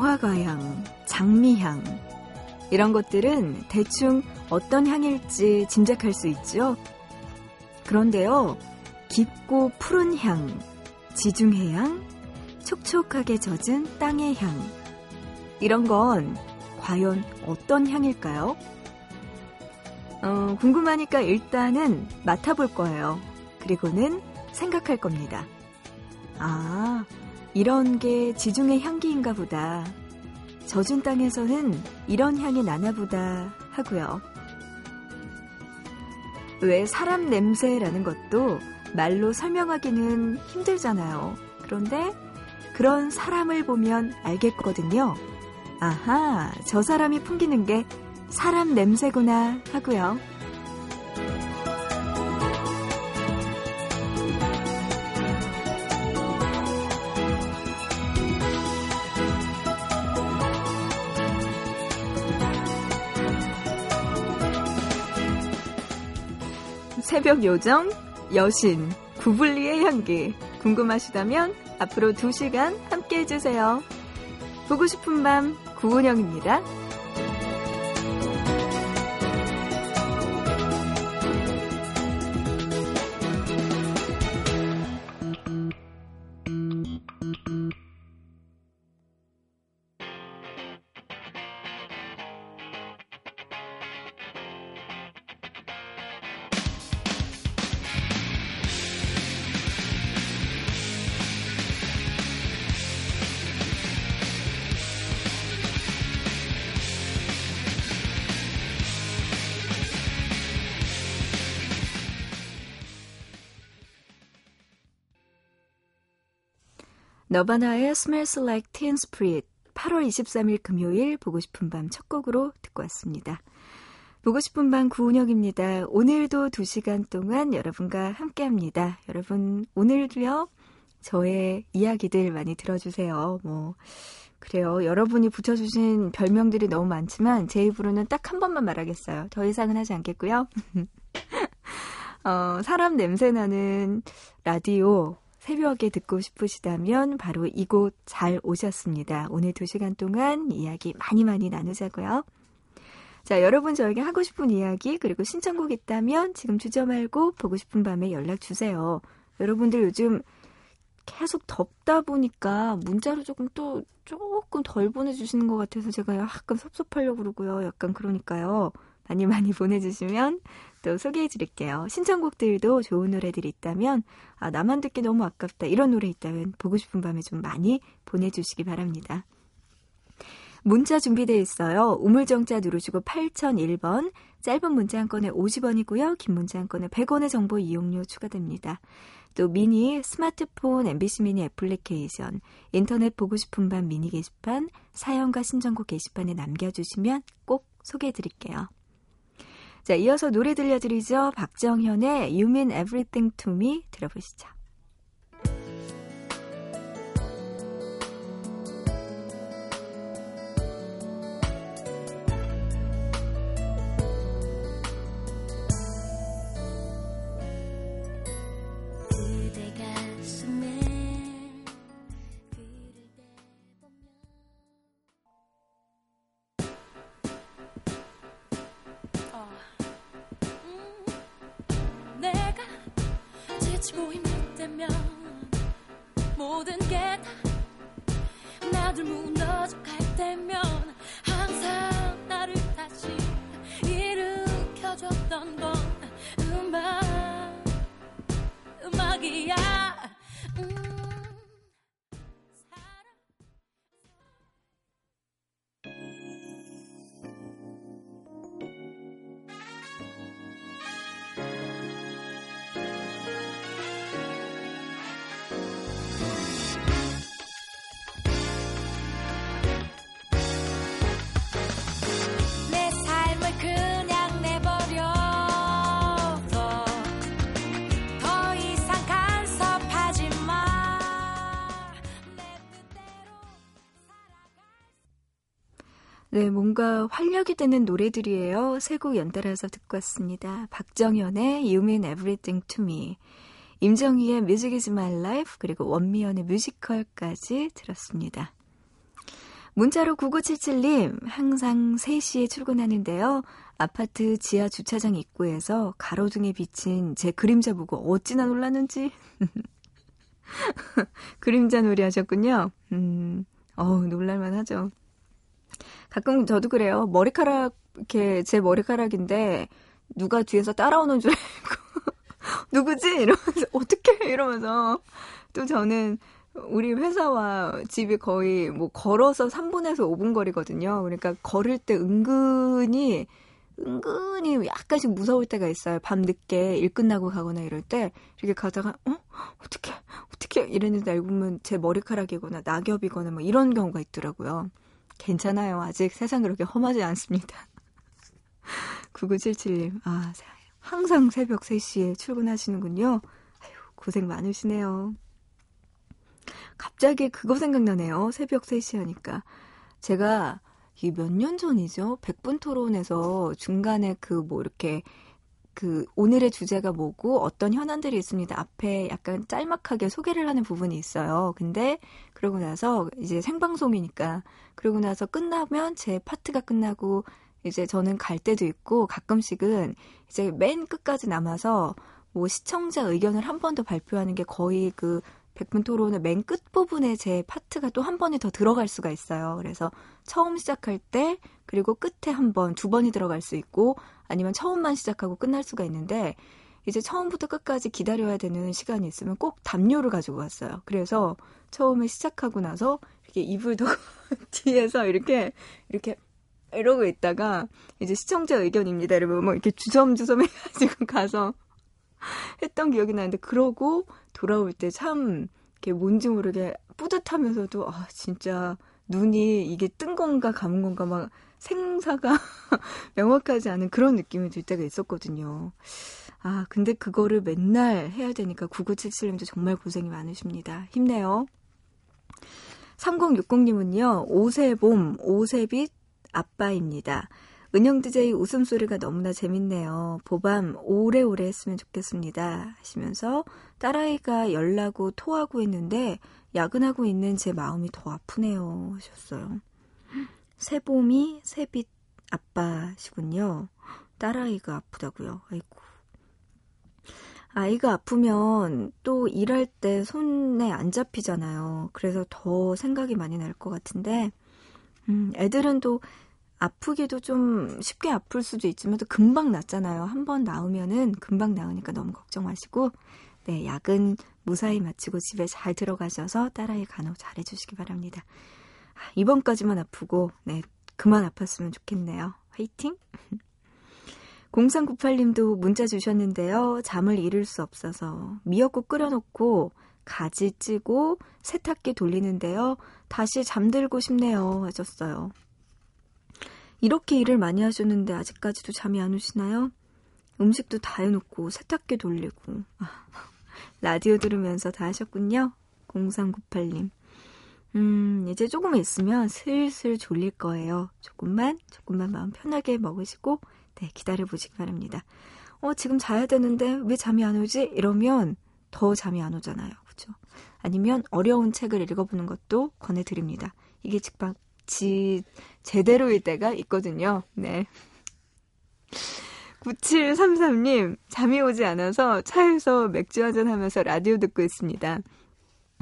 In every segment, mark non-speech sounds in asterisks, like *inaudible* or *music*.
무화과향, 장미향 이런 것들은 대충 어떤 향일지 짐작할 수 있죠. 그런데요, 깊고 푸른 향, 지중해 향, 촉촉하게 젖은 땅의 향 이런 건 과연 어떤 향일까요? 어, 궁금하니까 일단은 맡아볼 거예요. 그리고는 생각할 겁니다. 아, 이런 게 지중해 향기인가 보다. 젖은 땅에서는 이런 향이 나나 보다 하고요. 왜 사람 냄새라는 것도 말로 설명하기는 힘들잖아요. 그런데 그런 사람을 보면 알겠거든요. 아하, 저 사람이 풍기는 게 사람 냄새구나 하고요. 새벽 요정, 여신, 구블리의 향기. 궁금하시다면 앞으로 2시간 함께 해주세요. 보고 싶은 밤, 구은영입니다. 너바나의 Smells Like Teen Spirit 8월 23일 금요일 보고 싶은 밤 첫 곡으로 듣고 왔습니다. 보고 싶은 밤 구은영입니다. 오늘도 2시간 동안 여러분과 함께 합니다. 여러분, 오늘도요, 저의 이야기들 많이 들어주세요. 뭐, 그래요. 여러분이 붙여주신 별명들이 너무 많지만 제 입으로는 딱 한 번만 말하겠어요. 더 이상은 하지 않겠고요. *laughs* 어, 사람 냄새 나는 라디오 새벽에 듣고 싶으시다면 바로 이곳 잘 오셨습니다. 오늘 2시간 동안 이야기 많이 많이 나누자고요. 자, 여러분 저에게 하고 싶은 이야기 그리고 신청곡 있다면 지금 주저 말고 보고 싶은 밤에 연락 주세요. 여러분들 요즘 계속 덥다 보니까 문자로 조금 또 조금 덜 보내주시는 것 같아서 제가 약간 섭섭하려고 그러고요. 약간 그러니까요. 많이 많이 보내주시면 또 소개해 드릴게요. 신청곡들도 좋은 노래들이 있다면, 아, 나만 듣기 너무 아깝다. 이런 노래 있다면 보고 싶은 밤에 좀 많이 보내주시기 바랍니다. 문자 준비되어 있어요. 우물정자 누르시고 8001번, 짧은 문자 한 건에 50원이고요. 긴 문자 한 건에 100원의 정보 이용료 추가됩니다. 또 미니, 스마트폰, MBC 미니 애플리케이션, 인터넷 보고 싶은 밤 미니 게시판, 사연과 신청곡 게시판에 남겨주시면 꼭 소개해 드릴게요. 자, 이어서 노래 들려드리죠. 박정현의 You Mean Everything to Me 들어보시죠. 지 네, 뭔가 활력이 되는 노래들이에요. 세 곡 연달아서 듣고 왔습니다. 박정현의 You Mean Everything to Me, 임정희의 Music is My Life, 그리고 원미연의 뮤지컬까지 들었습니다. 문자로 9977님, 항상 3시에 출근하는데요. 아파트 지하 주차장 입구에서 가로등에 비친 제 그림자 보고 어찌나 놀랐는지. *laughs* 그림자 놀이 하셨군요. 음, 어우, 놀랄만 하죠. 가끔 저도 그래요. 머리카락, 이렇게 제 머리카락인데 누가 뒤에서 따라오는 줄 알고 *laughs* 누구지? 이러면서 어떻게 이러면서 또 저는 우리 회사와 집이 거의 뭐 걸어서 3분에서 5분 거리거든요. 그러니까 걸을 때 은근히 은근히 약간씩 무서울 때가 있어요. 밤 늦게 일 끝나고 가거나 이럴 때 이렇게 가다가 어 어떻게 어떻게 이랬는데 알고 보면 제 머리카락이거나 낙엽이거나 뭐 이런 경우가 있더라고요. 괜찮아요. 아직 세상 그렇게 험하지 않습니다. *laughs* 9977님, 아, 항상 새벽 3시에 출근하시는군요. 아유, 고생 많으시네요. 갑자기 그거 생각나네요. 새벽 3시 하니까. 제가 이 몇 년 전이죠? 백분 토론에서 중간에 그 뭐 이렇게 그 오늘의 주제가 뭐고 어떤 현안들이 있습니다. 앞에 약간 짤막하게 소개를 하는 부분이 있어요. 근데 그러고 나서 이제 생방송이니까 그러고 나서 끝나면 제 파트가 끝나고 이제 저는 갈 때도 있고 가끔씩은 이제 맨 끝까지 남아서 뭐 시청자 의견을 한 번 더 발표하는 게 거의 그 백분 토론의 맨 끝부분에 제 파트가 또 한 번이 더 들어갈 수가 있어요. 그래서 처음 시작할 때 그리고 끝에 한 번, 두 번이 들어갈 수 있고 아니면 처음만 시작하고 끝날 수가 있는데 이제 처음부터 끝까지 기다려야 되는 시간이 있으면 꼭 담요를 가지고 왔어요. 그래서 처음에 시작하고 나서 이렇게 이불 도 *laughs* 뒤에서 이렇게 이렇게 이러고 있다가 이제 시청자 의견입니다. 이러면 뭐 이렇게 주섬주섬 해가지고 가서 *laughs* 했던 기억이 나는데 그러고 돌아올 때 참 이렇게 뭔지 모르게 뿌듯하면서도 아 진짜 눈이 이게 뜬 건가 감은 건가 막 생사가 *laughs* 명확하지 않은 그런 느낌이 들 때가 있었거든요. 아, 근데 그거를 맨날 해야 되니까 9977님도 정말 고생이 많으십니다. 힘내요. 3060님은요, 오세봄, 오세빛 아빠입니다. 은영 DJ 웃음소리가 너무나 재밌네요. 보밤 오래오래 했으면 좋겠습니다. 하시면서 딸아이가 열나고 토하고 있는데 야근하고 있는 제 마음이 더 아프네요. 하셨어요. 새봄이 새빛 아빠시군요. 딸아이가 아프다고요. 아이고. 아이가 아프면 또 일할 때 손에 안 잡히잖아요. 그래서 더 생각이 많이 날 것 같은데, 음, 애들은 또 아프기도 좀 쉽게 아플 수도 있지만 또 금방 낫잖아요. 한 번 나으면은 금방 나으니까 너무 걱정 마시고, 네, 약은 무사히 마치고 집에 잘 들어가셔서 딸아이 간호 잘 해주시기 바랍니다. 아, 이번까지만 아프고, 네, 그만 아팠으면 좋겠네요. 화이팅! *laughs* 0398님도 문자 주셨는데요. 잠을 이룰 수 없어서 미역국 끓여놓고 가지 찌고 세탁기 돌리는데요. 다시 잠들고 싶네요. 하셨어요. 이렇게 일을 많이 하셨는데 아직까지도 잠이 안 오시나요? 음식도 다 해놓고 세탁기 돌리고 아, *laughs* 라디오 들으면서 다 하셨군요. 0398님. 음, 이제 조금 있으면 슬슬 졸릴 거예요. 조금만, 조금만 마음 편하게 먹으시고, 네, 기다려 보시기 바랍니다. 어, 지금 자야 되는데 왜 잠이 안 오지? 이러면 더 잠이 안 오잖아요. 그죠? 아니면 어려운 책을 읽어보는 것도 권해드립니다. 이게 즉 박, 지, 제대로일 때가 있거든요. 네. 9733님, 잠이 오지 않아서 차에서 맥주 한잔 하면서 라디오 듣고 있습니다.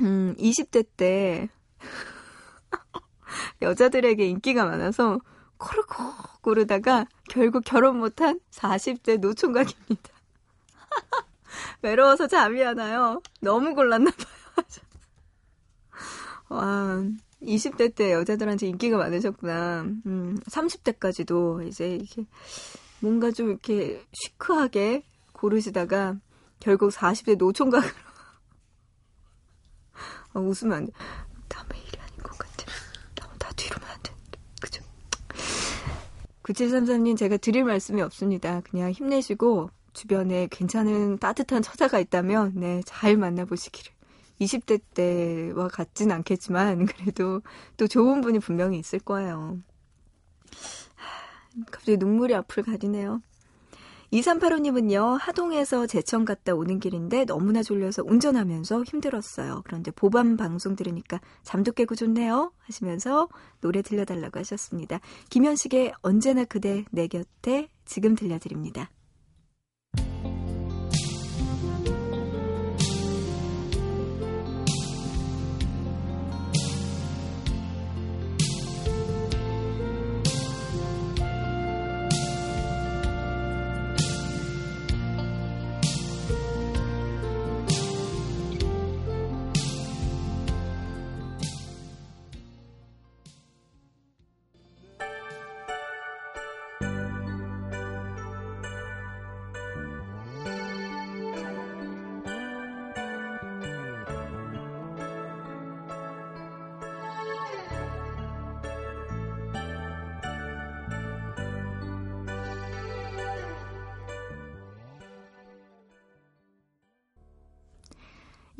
음, 20대 때 *laughs* 여자들에게 인기가 많아서 코르코 고르다가 결국 결혼 못한 40대 노총각입니다. *laughs* 외로워서 잠이 안 와요. 너무 골랐나 봐요. *laughs* 와, 20대 때 여자들한테 인기가 많으셨구나. 음, 30대까지도 이제 이게 뭔가 좀 이렇게 시크하게 고르시다가 결국 40대 노총각으로 어, *laughs* 웃으면 안 돼. 남의 일이 아닌 것 같아. 나, 나 뒤로면 안 돼. 그죠? 9733님, 제가 드릴 말씀이 없습니다. 그냥 힘내시고, 주변에 괜찮은 따뜻한 처자가 있다면, 네, 잘 만나보시기를. 20대 때와 같진 않겠지만, 그래도 또 좋은 분이 분명히 있을 거예요. 갑자기 눈물이 앞을 가리네요. 2385님은요, 하동에서 제천 갔다 오는 길인데 너무나 졸려서 운전하면서 힘들었어요. 그런데 보밤 방송 들으니까 잠도 깨고 좋네요. 하시면서 노래 들려달라고 하셨습니다. 김현식의 언제나 그대 내 곁에 지금 들려드립니다.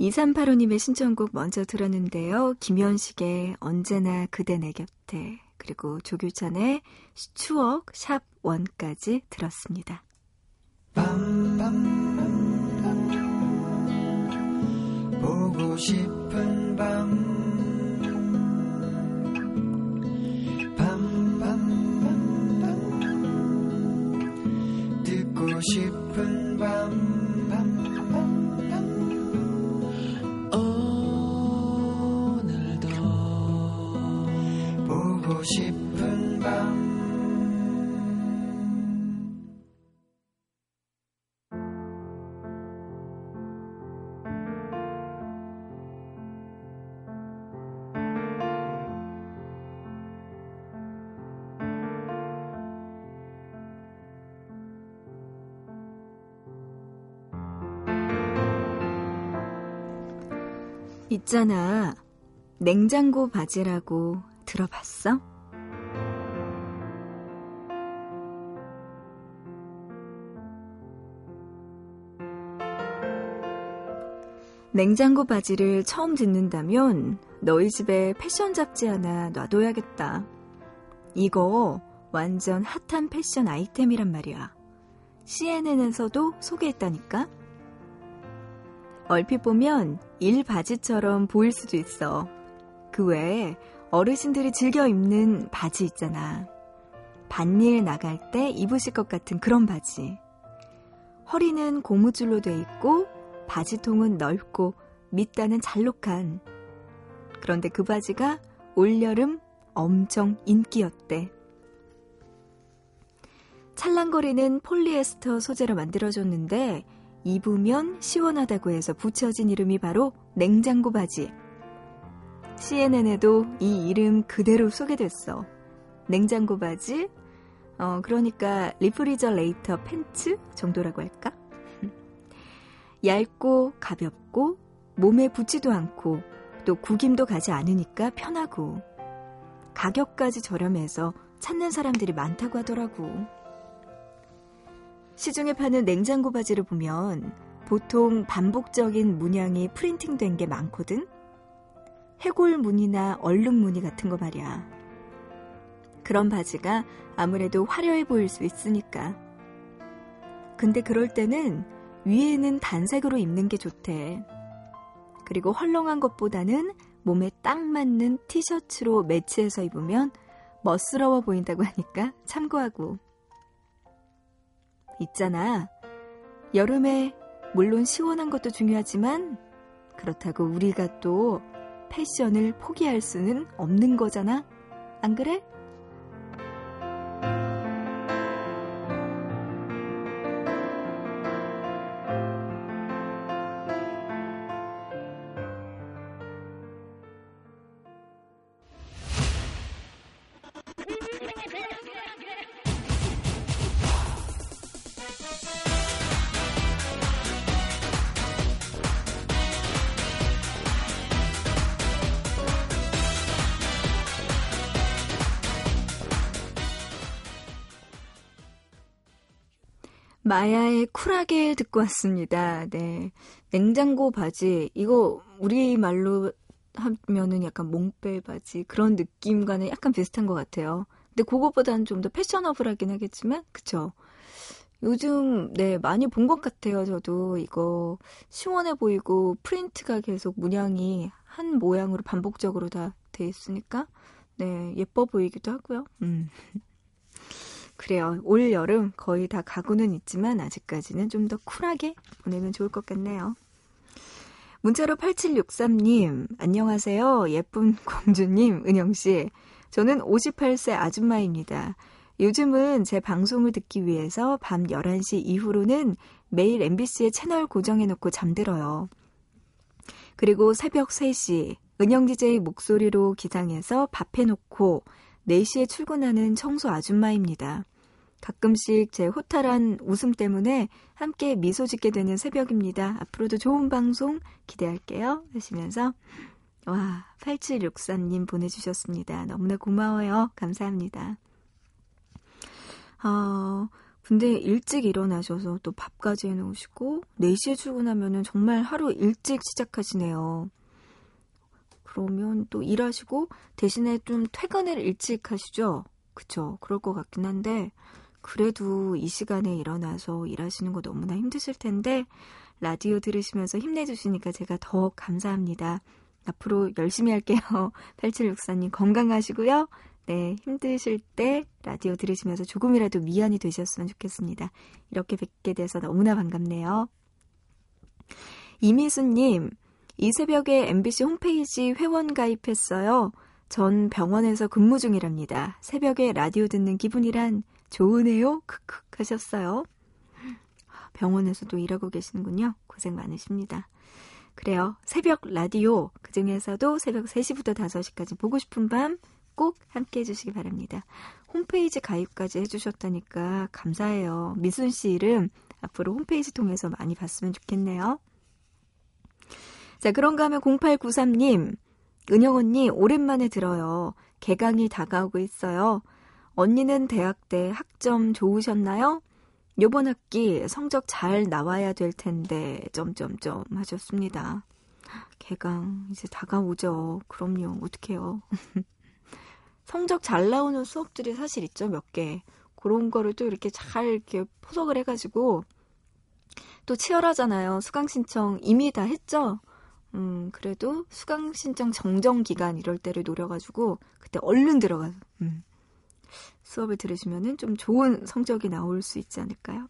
2385님의 신청곡 먼저 들었는데요. 김현식의 언제나 그대 내 곁에 그리고 조규찬의 추억 샵 원까지 들었습니다. 밤밤 보고 싶은 밤 밤밤밤 듣고 싶은 밤 있잖아. 냉장고 바지라고 들어봤어? 냉장고 바지를 처음 듣는다면 너희 집에 패션 잡지 하나 놔둬야겠다. 이거 완전 핫한 패션 아이템이란 말이야. CNN에서도 소개했다니까? 얼핏 보면 일 바지처럼 보일 수도 있어. 그 외에 어르신들이 즐겨 입는 바지 있잖아. 반일 나갈 때 입으실 것 같은 그런 바지. 허리는 고무줄로 돼 있고 바지통은 넓고 밑단은 잘록한. 그런데 그 바지가 올여름 엄청 인기였대. 찰랑거리는 폴리에스터 소재로 만들어졌는데 입으면 시원하다고 해서 붙여진 이름이 바로 냉장고 바지. CNN에도 이 이름 그대로 소개됐어. 냉장고 바지? 어, 그러니까 refrigerator pants 정도라고 할까? *laughs* 얇고 가볍고 몸에 붙지도 않고 또 구김도 가지 않으니까 편하고 가격까지 저렴해서 찾는 사람들이 많다고 하더라고. 시중에 파는 냉장고 바지를 보면 보통 반복적인 문양이 프린팅된 게 많거든? 해골 무늬나 얼룩 무늬 같은 거 말이야. 그런 바지가 아무래도 화려해 보일 수 있으니까. 근데 그럴 때는 위에는 단색으로 입는 게 좋대. 그리고 헐렁한 것보다는 몸에 딱 맞는 티셔츠로 매치해서 입으면 멋스러워 보인다고 하니까 참고하고. 있잖아. 여름에 물론 시원한 것도 중요하지만 그렇다고 우리가 또 패션을 포기할 수는 없는 거잖아. 안 그래? 마야의 쿨하게 듣고 왔습니다. 네. 냉장고 바지. 이거 우리말로 하면은 약간 몽빼 바지. 그런 느낌과는 약간 비슷한 것 같아요. 근데 그것보다는 좀 더 패셔너블하긴 하겠지만, 그쵸? 요즘, 네, 많이 본 것 같아요, 저도. 이거, 시원해 보이고, 프린트가 계속 문양이 한 모양으로 반복적으로 다 돼 있으니까, 네, 예뻐 보이기도 하고요. 음. 그래요. 올 여름 거의 다 가고는 있지만, 아직까지는 좀 더 쿨하게 보내면 좋을 것 같네요. 문자로 8763님, 안녕하세요. 예쁜 *laughs* 공주님, 은영씨. 저는 58세 아줌마입니다. 요즘은 제 방송을 듣기 위해서 밤 11시 이후로는 매일 MBC의 채널 고정해놓고 잠들어요. 그리고 새벽 3시 은영 DJ 목소리로 기상해서 밥 해놓고 4시에 출근하는 청소 아줌마입니다. 가끔씩 제 호탈한 웃음 때문에 함께 미소 짓게 되는 새벽입니다. 앞으로도 좋은 방송 기대할게요. 하시면서 와 8764님 보내주셨습니다. 너무나 고마워요. 감사합니다. 아, 근데 일찍 일어나셔서 또 밥까지 해놓으시고 4시에 출근하면은 정말 하루 일찍 시작하시네요. 그러면 또 일하시고 대신에 좀 퇴근을 일찍 하시죠? 그쵸. 그럴 것 같긴 한데 그래도 이 시간에 일어나서 일하시는 거 너무나 힘드실 텐데 라디오 들으시면서 힘내주시니까 제가 더 감사합니다. 앞으로 열심히 할게요. *laughs* 8764님 건강하시고요. 네, 힘드실 때 라디오 들으시면서 조금이라도 위안이 되셨으면 좋겠습니다. 이렇게 뵙게 돼서 너무나 반갑네요. 이미수님, 이 새벽에 MBC 홈페이지 회원 가입했어요. 전 병원에서 근무 중이랍니다. 새벽에 라디오 듣는 기분이란 좋으네요. 크크 하셨어요. 병원에서도 일하고 계시는군요. 고생 많으십니다. 그래요. 새벽 라디오, 그 중에서도 새벽 3시부터 5시까지 보고 싶은 밤 꼭 함께 해주시기 바랍니다. 홈페이지 가입까지 해주셨다니까 감사해요. 미순 씨 이름 앞으로 홈페이지 통해서 많이 봤으면 좋겠네요. 자, 그런가 하면 0893님, 은영 언니 오랜만에 들어요. 개강이 다가오고 있어요. 언니는 대학 때 학점 좋으셨나요? 요번 학기 성적 잘 나와야 될 텐데 점점점 하셨습니다. 개강 이제 다가오죠. 그럼요. 어떡해요. *laughs* 성적 잘 나오는 수업들이 사실 있죠, 몇 개. 그런 거를 또 이렇게 잘 이렇게 포석을 해가지고 또 치열하잖아요. 수강 신청 이미 다 했죠? 음, 그래도 수강 신청 정정 기간 이럴 때를 노려가지고 그때 얼른 들어가서 음, 수업을 들으시면은 좀 좋은 성적이 나올 수 있지 않을까요?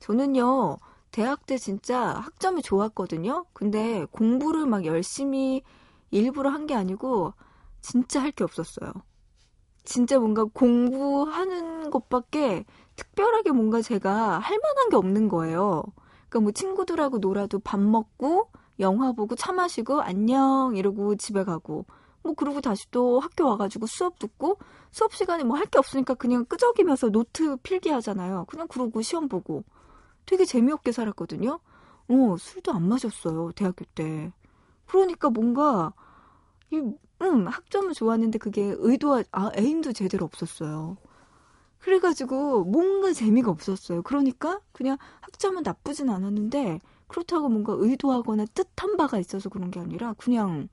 저는요, 대학 때 진짜 학점이 좋았거든요? 근데 공부를 막 열심히 일부러 한 게 아니고 진짜 할 게 없었어요. 진짜 뭔가 공부하는 것밖에 특별하게 뭔가 제가 할 만한 게 없는 거예요. 그러니까 뭐 친구들하고 놀아도 밥 먹고 영화 보고 차 마시고 안녕 이러고 집에 가고 뭐 그러고 다시 또 학교 와가지고 수업 듣고 수업 시간에 뭐 할 게 없으니까 그냥 끄적이면서 노트 필기 하잖아요. 그냥 그러고 시험 보고 되게 재미없게 살았거든요. 어 술도 안 마셨어요 대학교 때. 그러니까 뭔가 이 음, 학점은 좋았는데 그게 의도와, 아, 에임도 제대로 없었어요. 그래가지고 뭔가 재미가 없었어요. 그러니까 그냥 학점은 나쁘진 않았는데 그렇다고 뭔가 의도하거나 뜻한 바가 있어서 그런 게 아니라 그냥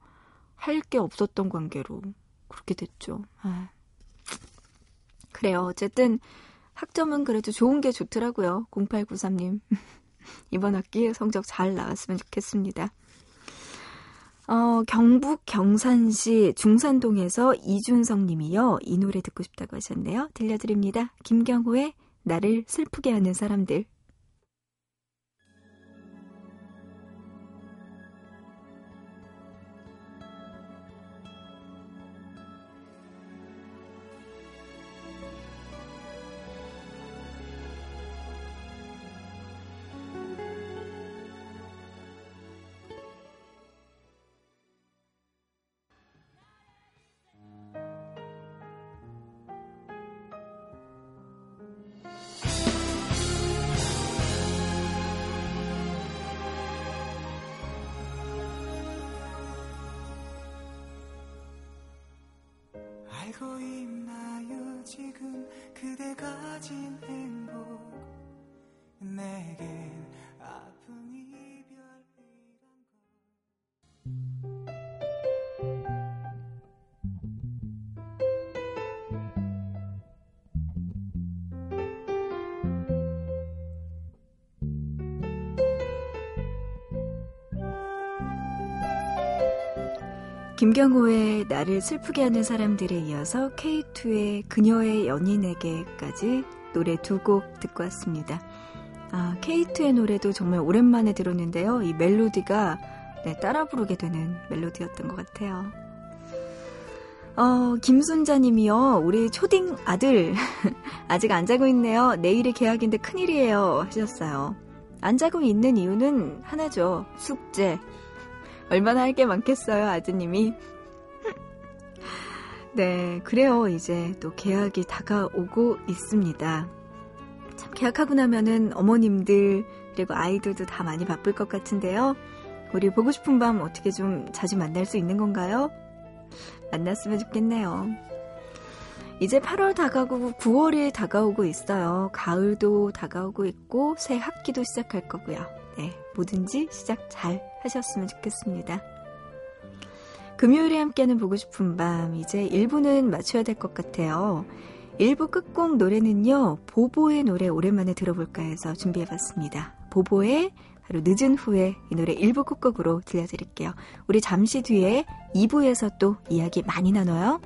할 게 없었던 관계로 그렇게 됐죠. 아. 그래요. 어쨌든 학점은 그래도 좋은 게 좋더라고요. 0893님. *laughs* 이번 학기 성적 잘 나왔으면 좋겠습니다. 어, 경북 경산시 중산동에서 이준성 님이요. 이 노래 듣고 싶다고 하셨네요. 들려드립니다. 김경호의 나를 슬프게 하는 사람들. 알고 있나요 지금 김경호의 나를 슬프게 하는 사람들에 이어서 K2의 그녀의 연인에게까지 노래 두 곡 듣고 왔습니다. 아, K2의 노래도 정말 오랜만에 들었는데요. 이 멜로디가 네, 따라 부르게 되는 멜로디였던 것 같아요. 어, 김순자님이요. 우리 초딩 아들 *laughs* 아직 안 자고 있네요. 내일이 계약인데 큰일이에요. 하셨어요. 안 자고 있는 이유는 하나죠. 숙제. 얼마나 할 게 많겠어요, 아드님이. *laughs* 네, 그래요. 이제 또 계약이 다가오고 있습니다. 참, 계약하고 나면은 어머님들, 그리고 아이들도 다 많이 바쁠 것 같은데요. 우리 보고 싶은 밤 어떻게 좀 자주 만날 수 있는 건가요? 만났으면 좋겠네요. 이제 8월 다가오고 9월이 다가오고 있어요. 가을도 다가오고 있고 새 학기도 시작할 거고요. 네, 뭐든지 시작 잘 하셨으면 좋겠습니다. 금요일에 함께하는 보고 싶은 밤 이제 1부는 맞춰야 될 것 같아요. 1부 끝곡 노래는요. 보보의 노래 오랜만에 들어볼까 해서 준비해봤습니다. 보보의 바로 늦은 후에 이 노래 1부 끝곡으로 들려드릴게요. 우리 잠시 뒤에 2부에서 또 이야기 많이 나눠요.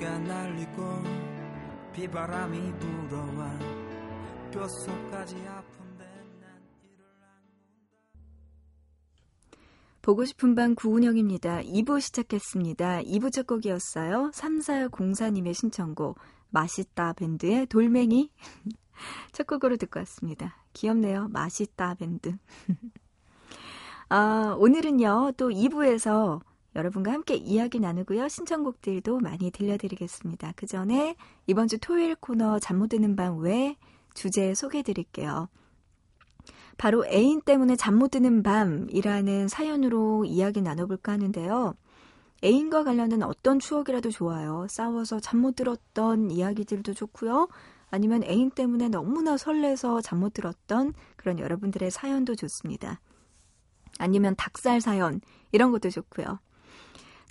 먼지가 날리고 비바람이 불어와 뼛속까지 아픈데 난 이를 보고 싶은 방 구은영입니다. 2부 시작했습니다. 2부 첫 곡이었어요. 3404님의 신청곡 맛있다 밴드의 돌멩이 *laughs* 첫 곡으로 듣고 왔습니다. 귀엽네요. 맛있다 밴드. *laughs* 아, 오늘은요. 또 2부에서 여러분과 함께 이야기 나누고요. 신청곡들도 많이 들려드리겠습니다. 그 전에 이번 주 토요일 코너 잠 못 드는 밤 외 주제 소개해 드릴게요. 바로 애인 때문에 잠 못 드는 밤이라는 사연으로 이야기 나눠볼까 하는데요. 애인과 관련된 어떤 추억이라도 좋아요. 싸워서 잠 못 들었던 이야기들도 좋고요. 아니면 애인 때문에 너무나 설레서 잠 못 들었던 그런 여러분들의 사연도 좋습니다. 아니면 닭살 사연 이런 것도 좋고요.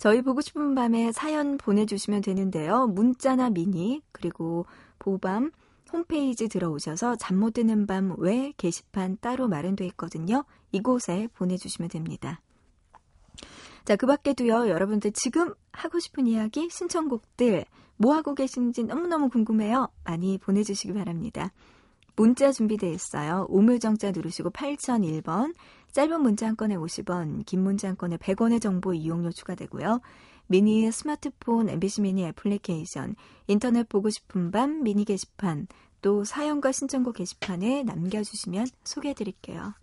저희 보고 싶은 밤에 사연 보내주시면 되는데요. 문자나 미니 그리고 보밤 홈페이지 들어오셔서 잠 못 드는 밤 외 게시판 따로 마련돼 있거든요. 이곳에 보내주시면 됩니다. 자, 그 밖에도요, 여러분들 지금 하고 싶은 이야기, 신청곡들, 뭐 하고 계신지 너무너무 궁금해요. 많이 보내주시기 바랍니다. 문자 준비되어 있어요. 우물정자 누르시고 8001번, 짧은 문자 한 건에 50원, 긴 문자 한 건에 100원의 정보 이용료 추가되고요. 미니 스마트폰 MBC 미니 애플리케이션, 인터넷 보고 싶은 밤 미니 게시판, 또 사연과 신청곡 게시판에 남겨주시면 소개해드릴게요.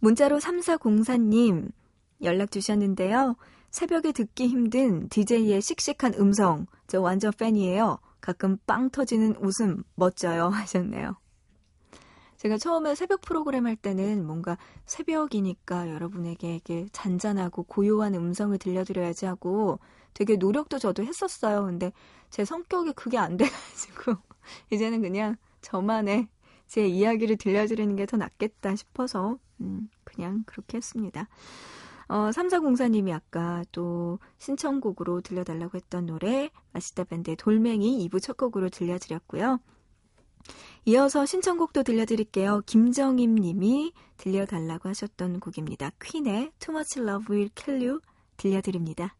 문자로 3404님 연락 주셨는데요. 새벽에 듣기 힘든 DJ의 씩씩한 음성, 저 완전 팬이에요. 가끔 빵 터지는 웃음 멋져요 *laughs* 하셨네요. 제가 처음에 새벽 프로그램 할 때는 뭔가 새벽이니까 여러분에게 이게 잔잔하고 고요한 음성을 들려드려야지 하고 되게 노력도 저도 했었어요. 근데 제 성격이 그게 안 돼가지고 *laughs* 이제는 그냥 저만의 제 이야기를 들려드리는 게 더 낫겠다 싶어서 음, 그냥 그렇게 했습니다. 어, 3404님이 아까 또 신청곡으로 들려달라고 했던 노래 마시다 밴드의 돌멩이 2부 첫 곡으로 들려드렸고요. 이어서 신청곡도 들려드릴게요. 김정임 님이 들려달라고 하셨던 곡입니다. 퀸의 Too Much Love Will Kill You 들려드립니다.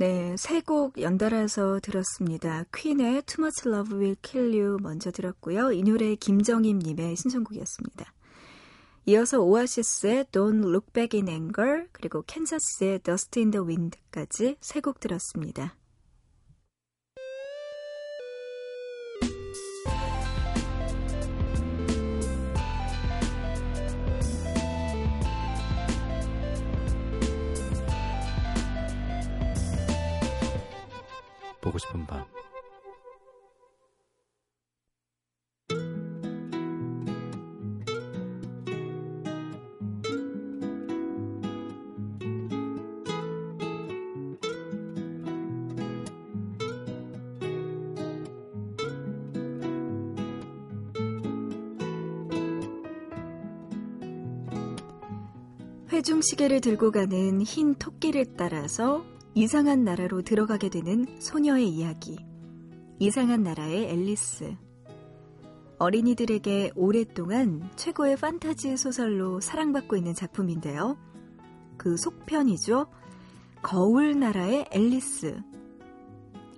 네, 세 곡 연달아서 들었습니다. 퀸의 Too Much Love Will Kill You 먼저 들었고요. 이 노래 김정임님의 신청곡이었습니다. 이어서 오아시스의 Don't Look Back in Anger 그리고 캔자스의 Dust in the Wind까지 세 곡 들었습니다. 보고 싶은 밤. 회중 시계를 들고 가는 흰 토끼를 따라서 이상한 나라로 들어가게 되는 소녀의 이야기. 이상한 나라의 앨리스. 어린이들에게 오랫동안 최고의 판타지 소설로 사랑받고 있는 작품인데요. 그 속편이죠. 거울 나라의 앨리스.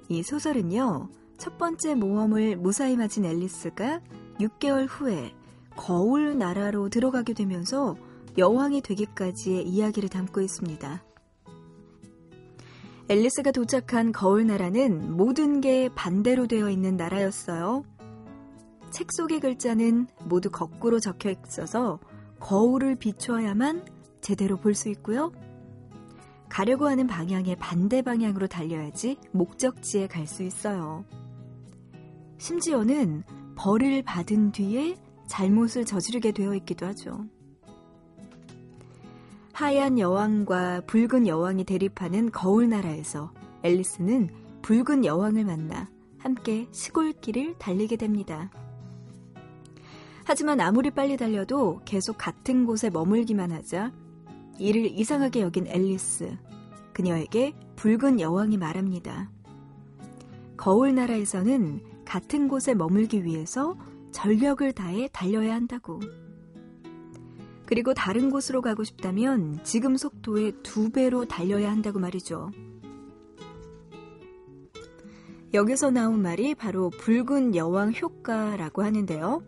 이 소설은요, 첫 번째 모험을 무사히 마친 앨리스가 6개월 후에 거울 나라로 들어가게 되면서 여왕이 되기까지의 이야기를 담고 있습니다. 앨리스가 도착한 거울 나라는 모든 게 반대로 되어 있는 나라였어요. 책 속의 글자는 모두 거꾸로 적혀 있어서 거울을 비추어야만 제대로 볼 수 있고요. 가려고 하는 방향의 반대 방향으로 달려야지 목적지에 갈 수 있어요. 심지어는 벌을 받은 뒤에 잘못을 저지르게 되어 있기도 하죠. 하얀 여왕과 붉은 여왕이 대립하는 거울 나라에서 앨리스는 붉은 여왕을 만나 함께 시골길을 달리게 됩니다. 하지만 아무리 빨리 달려도 계속 같은 곳에 머물기만 하자 이를 이상하게 여긴 앨리스. 그녀에게 붉은 여왕이 말합니다. 거울 나라에서는 같은 곳에 머물기 위해서 전력을 다해 달려야 한다고. 그리고 다른 곳으로 가고 싶다면 지금 속도의 두 배로 달려야 한다고 말이죠. 여기서 나온 말이 바로 붉은 여왕 효과라고 하는데요.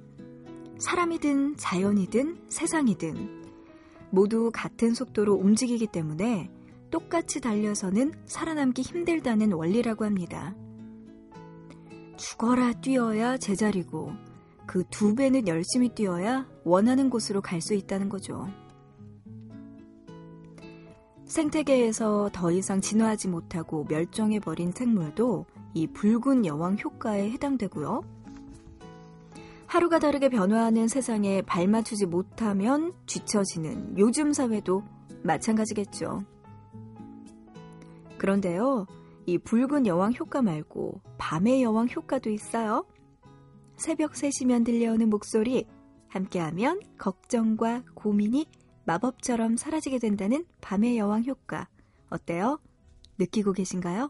사람이든 자연이든 세상이든 모두 같은 속도로 움직이기 때문에 똑같이 달려서는 살아남기 힘들다는 원리라고 합니다. 죽어라 뛰어야 제자리고 그 두 배는 열심히 뛰어야 원하는 곳으로 갈 수 있다는 거죠. 생태계에서 더 이상 진화하지 못하고 멸종해버린 생물도 이 붉은 여왕 효과에 해당되고요. 하루가 다르게 변화하는 세상에 발맞추지 못하면 뒤처지는 요즘 사회도 마찬가지겠죠. 그런데요, 이 붉은 여왕 효과 말고 밤의 여왕 효과도 있어요. 새벽 3시면 들려오는 목소리, 함께하면 걱정과 고민이 마법처럼 사라지게 된다는 밤의 여왕 효과. 어때요? 느끼고 계신가요?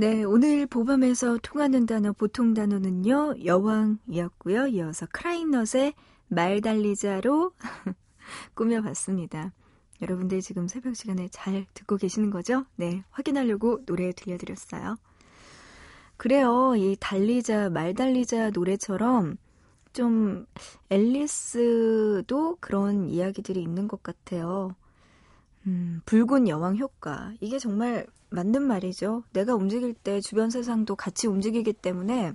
네, 오늘 보밤에서 통하는 단어, 보통 단어는요, 여왕이었고요. 이어서 크라이넛의 말 달리자로 *laughs* 꾸며봤습니다. 여러분들 지금 새벽 시간에 잘 듣고 계시는 거죠? 네, 확인하려고 노래 들려드렸어요. 그래요. 이 달리자, 말 달리자 노래처럼 좀 앨리스도 그런 이야기들이 있는 것 같아요. 음, 붉은 여왕 효과. 이게 정말 맞는 말이죠. 내가 움직일 때 주변 세상도 같이 움직이기 때문에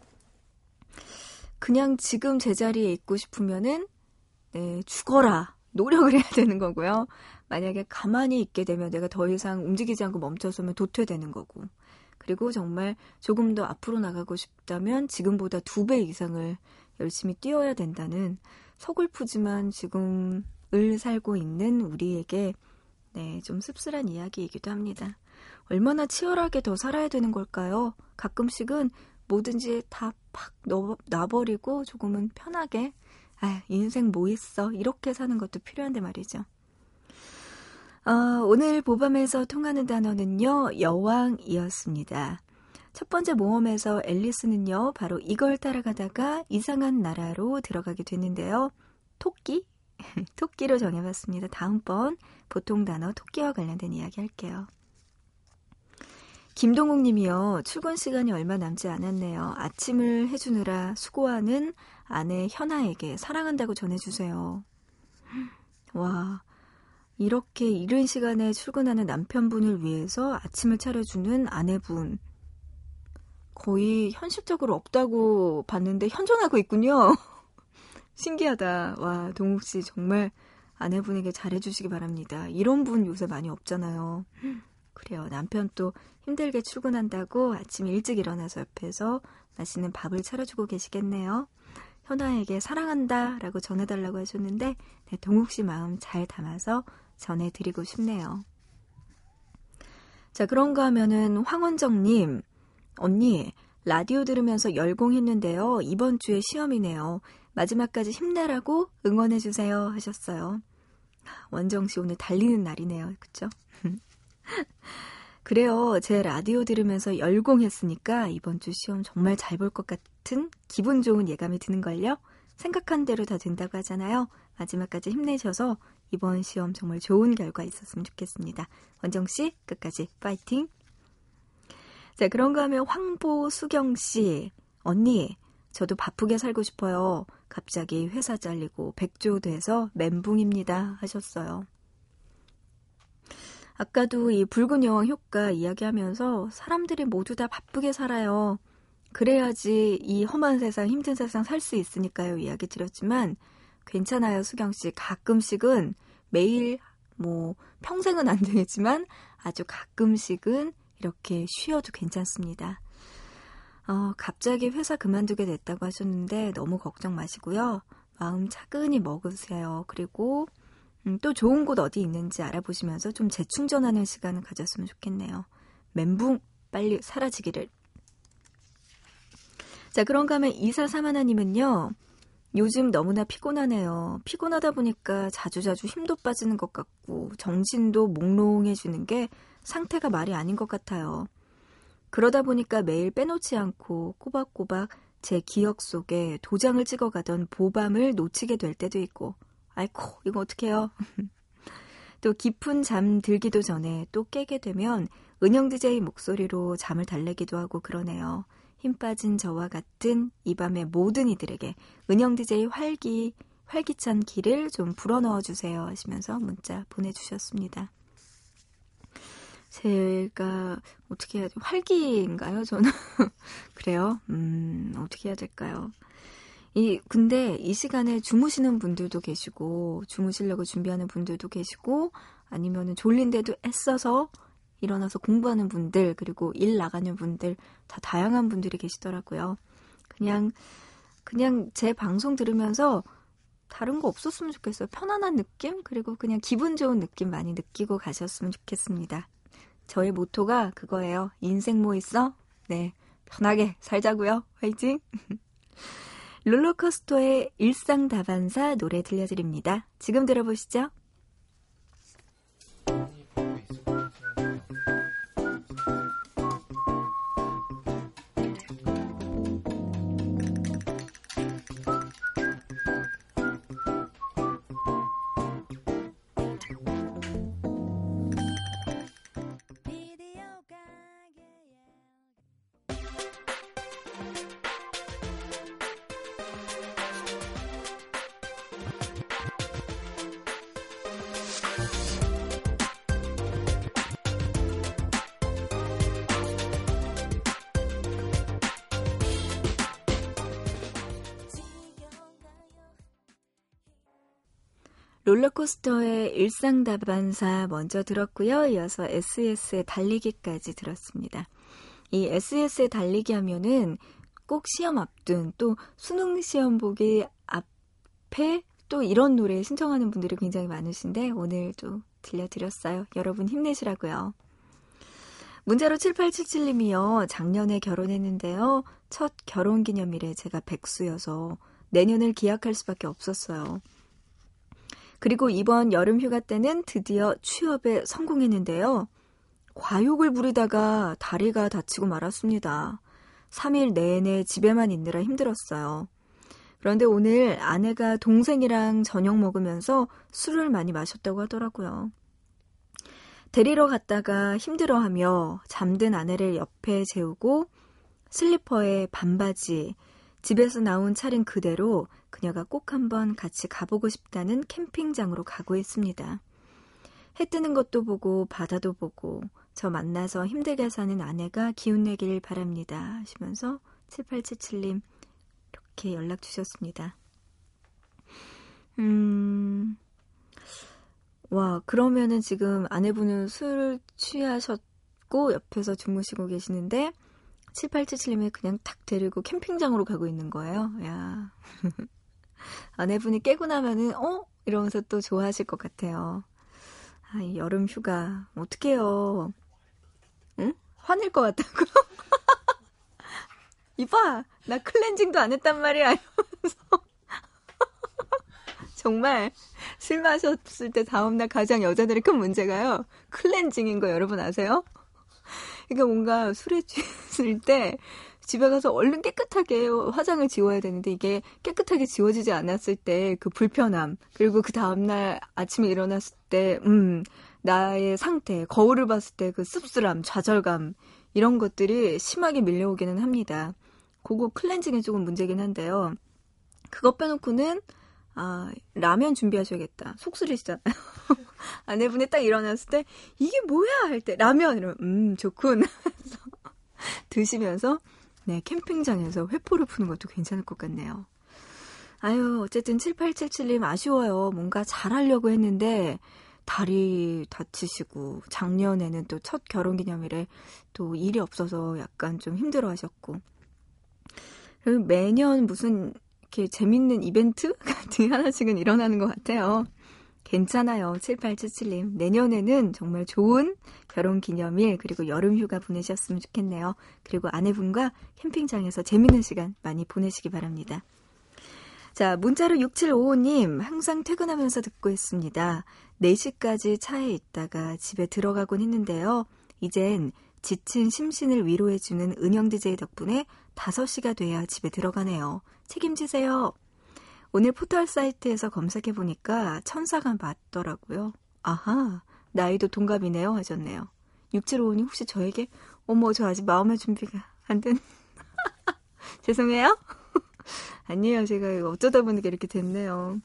그냥 지금 제자리에 있고 싶으면은 네, 죽어라. 노력을 해야 되는 거고요. 만약에 가만히 있게 되면 내가 더 이상 움직이지 않고 멈춰서면 도태되는 거고. 그리고 정말 조금 더 앞으로 나가고 싶다면 지금보다 두 배 이상을 열심히 뛰어야 된다는 서글프지만 지금을 살고 있는 우리에게 네, 좀 씁쓸한 이야기이기도 합니다. 얼마나 치열하게 더 살아야 되는 걸까요? 가끔씩은 뭐든지 다 팍 놔버리고 조금은 편하게 아, 인생 뭐 있어 이렇게 사는 것도 필요한데 말이죠. 어, 오늘 보밤에서 통하는 단어는요 여왕이었습니다. 첫 번째 모험에서 앨리스는요 바로 이걸 따라가다가 이상한 나라로 들어가게 됐는데요. 토끼 *laughs* 토끼로 정해봤습니다. 다음번 보통 단어 토끼와 관련된 이야기 할게요. 김동욱 님이요. 출근 시간이 얼마 남지 않았네요. 아침을 해주느라 수고하는 아내 현아에게 사랑한다고 전해주세요. 와, 이렇게 이른 시간에 출근하는 남편분을 위해서 아침을 차려주는 아내분. 거의 현실적으로 없다고 봤는데 현존하고 있군요. *laughs* 신기하다. 와, 동욱 씨 정말 아내분에게 잘해주시기 바랍니다. 이런 분 요새 많이 없잖아요. 그래요. 남편 또 힘들게 출근한다고 아침 일찍 일어나서 옆에서 맛있는 밥을 차려주고 계시겠네요. 현아에게 사랑한다 라고 전해달라고 하셨는데, 네, 동욱 씨 마음 잘 담아서 전해드리고 싶네요. 자, 그런가 하면은 황원정님, 언니, 라디오 들으면서 열공했는데요. 이번 주에 시험이네요. 마지막까지 힘내라고 응원해주세요 하셨어요. 원정 씨 오늘 달리는 날이네요. 그쵸? *laughs* 그래요. 제 라디오 들으면서 열공했으니까 이번 주 시험 정말 잘 볼 것 같은 기분 좋은 예감이 드는걸요. 생각한 대로 다 된다고 하잖아요. 마지막까지 힘내셔서 이번 시험 정말 좋은 결과 있었으면 좋겠습니다. 원정 씨 끝까지 파이팅. 자, 그런가 하면 황보 수경 씨 언니 저도 바쁘게 살고 싶어요. 갑자기 회사 잘리고 백조 돼서 멘붕입니다 하셨어요. 아까도 이 붉은 여왕 효과 이야기하면서 사람들이 모두 다 바쁘게 살아요. 그래야지 이 험한 세상, 힘든 세상 살 수 있으니까요. 이야기 드렸지만 괜찮아요, 수경 씨. 가끔씩은 매일 뭐 평생은 안 되겠지만 아주 가끔씩은 이렇게 쉬어도 괜찮습니다. 어, 갑자기 회사 그만두게 됐다고 하셨는데 너무 걱정 마시고요. 마음 차근히 먹으세요. 그리고 음, 또 좋은 곳 어디 있는지 알아보시면서 좀 재충전하는 시간을 가졌으면 좋겠네요. 멘붕 빨리 사라지기를. 자, 그런가 하면 이사사마나님은요. 요즘 너무나 피곤하네요. 피곤하다 보니까 자주자주 힘도 빠지는 것 같고 정신도 몽롱해지는 게 상태가 말이 아닌 것 같아요. 그러다 보니까 매일 빼놓지 않고 꼬박꼬박 제 기억 속에 도장을 찍어가던 보밤을 놓치게 될 때도 있고 아이코, 이거 어떡해요? *laughs* 또 깊은 잠 들기도 전에 또 깨게 되면 은영 DJ 목소리로 잠을 달래기도 하고 그러네요. 힘 빠진 저와 같은 이 밤의 모든 이들에게 은영 DJ 활기, 활기찬 길을 좀 불어넣어 주세요 하시면서 문자 보내주셨습니다. 제가 어떻게 해야 돼? 활기인가요? 저는 *laughs* 그래요. 음 어떻게 해야 될까요? 이 근데 이 시간에 주무시는 분들도 계시고 주무시려고 준비하는 분들도 계시고 아니면은 졸린데도 애써서 일어나서 공부하는 분들 그리고 일 나가는 분들 다 다양한 분들이 계시더라고요. 그냥 그냥 제 방송 들으면서 다른 거 없었으면 좋겠어요. 편안한 느낌 그리고 그냥 기분 좋은 느낌 많이 느끼고 가셨으면 좋겠습니다. 저의 모토가 그거예요. 인생 뭐 있어? 네. 편하게 살자고요. 화이팅! *laughs* 롤러코스터의 일상다반사 노래 들려드립니다. 지금 들어보시죠. 롤러코스터의 일상다반사 먼저 들었고요. 이어서 SS의 달리기까지 들었습니다. 이 SS의 달리기 하면은 꼭 시험 앞둔 또 수능 시험 보기 앞에 또 이런 노래 신청하는 분들이 굉장히 많으신데 오늘 또 들려드렸어요. 여러분 힘내시라고요. 문자로 7877님이요. 작년에 결혼했는데요. 첫 결혼 기념일에 제가 백수여서 내년을 기약할 수밖에 없었어요. 그리고 이번 여름 휴가 때는 드디어 취업에 성공했는데요. 과욕을 부리다가 다리가 다치고 말았습니다. 3일 내내 집에만 있느라 힘들었어요. 그런데 오늘 아내가 동생이랑 저녁 먹으면서 술을 많이 마셨다고 하더라고요. 데리러 갔다가 힘들어하며 잠든 아내를 옆에 재우고 슬리퍼에 반바지, 집에서 나온 차림 그대로 그녀가 꼭 한번 같이 가보고 싶다는 캠핑장으로 가고 있습니다. 해 뜨는 것도 보고 바다도 보고 저 만나서 힘들게 사는 아내가 기운내길 바랍니다 하시면서 7877님 이렇게 연락 주셨습니다. 음, 와, 그러면은 지금 아내분은 술 취하셨고 옆에서 주무시고 계시는데 7877님이 그냥 탁 데리고 캠핑장으로 가고 있는 거예요. 야. *laughs* 아내분이 깨고 나면은, 어? 이러면서 또 좋아하실 것 같아요. 아, 이 여름 휴가. 어떡해요. 응? 화낼 것 같다고? *laughs* 이봐! 나 클렌징도 안 했단 말이야. 이러면서. *laughs* 정말 술 마셨을 때 다음날 가장 여자들의 큰 문제가요. 클렌징인 거 여러분 아세요? 그러니까 뭔가 술에 취했을 때 집에 가서 얼른 깨끗하게 화장을 지워야 되는데 이게 깨끗하게 지워지지 않았을 때 그 불편함 그리고 그 다음날 아침에 일어났을 때 음, 나의 상태 거울을 봤을 때 그 씁쓸함 좌절감 이런 것들이 심하게 밀려오기는 합니다. 그거 클렌징이 조금 문제긴 한데요. 그것 빼놓고는 아, 라면 준비하셔야겠다. 속쓰리시잖아요. 아내분이 딱 일어났을 때, 이게 뭐야? 할 때, 라면! 이러면, 음, 좋군. *laughs* 드시면서, 네, 캠핑장에서 회포를 푸는 것도 괜찮을 것 같네요. 아유, 어쨌든 7877님 아쉬워요. 뭔가 잘하려고 했는데, 다리 다치시고, 작년에는 또 첫 결혼 기념일에 또 일이 없어서 약간 좀 힘들어 하셨고, 매년 무슨 이렇게 재밌는 이벤트 *laughs* 같은 하나씩은 일어나는 것 같아요. 괜찮아요. 7877님. 내년에는 정말 좋은 결혼 기념일, 그리고 여름 휴가 보내셨으면 좋겠네요. 그리고 아내분과 캠핑장에서 재밌는 시간 많이 보내시기 바랍니다. 자, 문자로 6755님, 항상 퇴근하면서 듣고 있습니다. 4시까지 차에 있다가 집에 들어가곤 했는데요. 이젠 지친 심신을 위로해주는 은영 DJ 덕분에 5시가 돼야 집에 들어가네요. 책임지세요. 오늘 포털 사이트에서 검색해 보니까 천사가 맞더라고요. 아하, 나이도 동갑이네요. 하셨네요. 6755님 혹시 저에게, 어머, 저 아직 마음의 준비가 안 된. *laughs* 죄송해요? *laughs* 아니에요. 제가 어쩌다 보니까 이렇게 됐네요.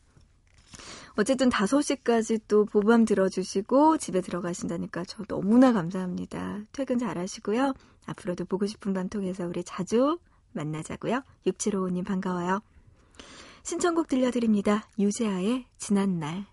어쨌든 5시까지 또 보밤 들어주시고 집에 들어가신다니까 저 너무나 감사합니다. 퇴근 잘 하시고요. 앞으로도 보고 싶은 밤 통해서 우리 자주 만나자고요. 6755님 반가워요. 신청곡 들려드립니다. 유재하의 지난날.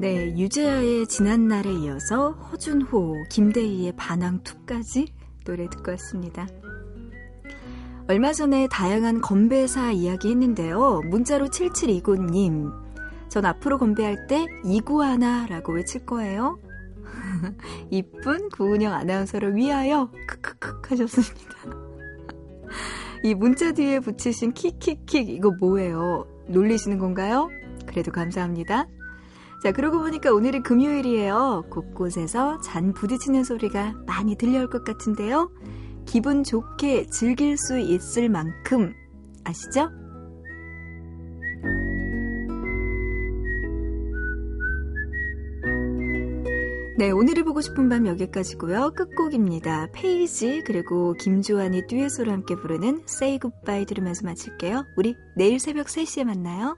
네, 유재하의 지난날에 이어서 허준호, 김대희의 반항2까지 노래 듣고 왔습니다. 얼마 전에 다양한 건배사 이야기 했는데요. 문자로 7729님. 전 앞으로 건배할 때 이구하나라고 외칠 거예요. *laughs* 이쁜 구은영 아나운서를 위하여 크크크 하셨습니다. *laughs* 이 문자 뒤에 붙이신 킥킥킥 이거 뭐예요? 놀리시는 건가요? 그래도 감사합니다. 자, 그러고 보니까 오늘이 금요일이에요. 곳곳에서 잔 부딪히는 소리가 많이 들려올 것 같은데요. 기분 좋게 즐길 수 있을 만큼 아시죠? 네, 오늘이 보고 싶은 밤 여기까지고요. 끝곡입니다. 페이지 그리고 김조한이 듀엣으로 함께 부르는 Say Goodbye 들으면서 마칠게요. 우리 내일 새벽 3시에 만나요.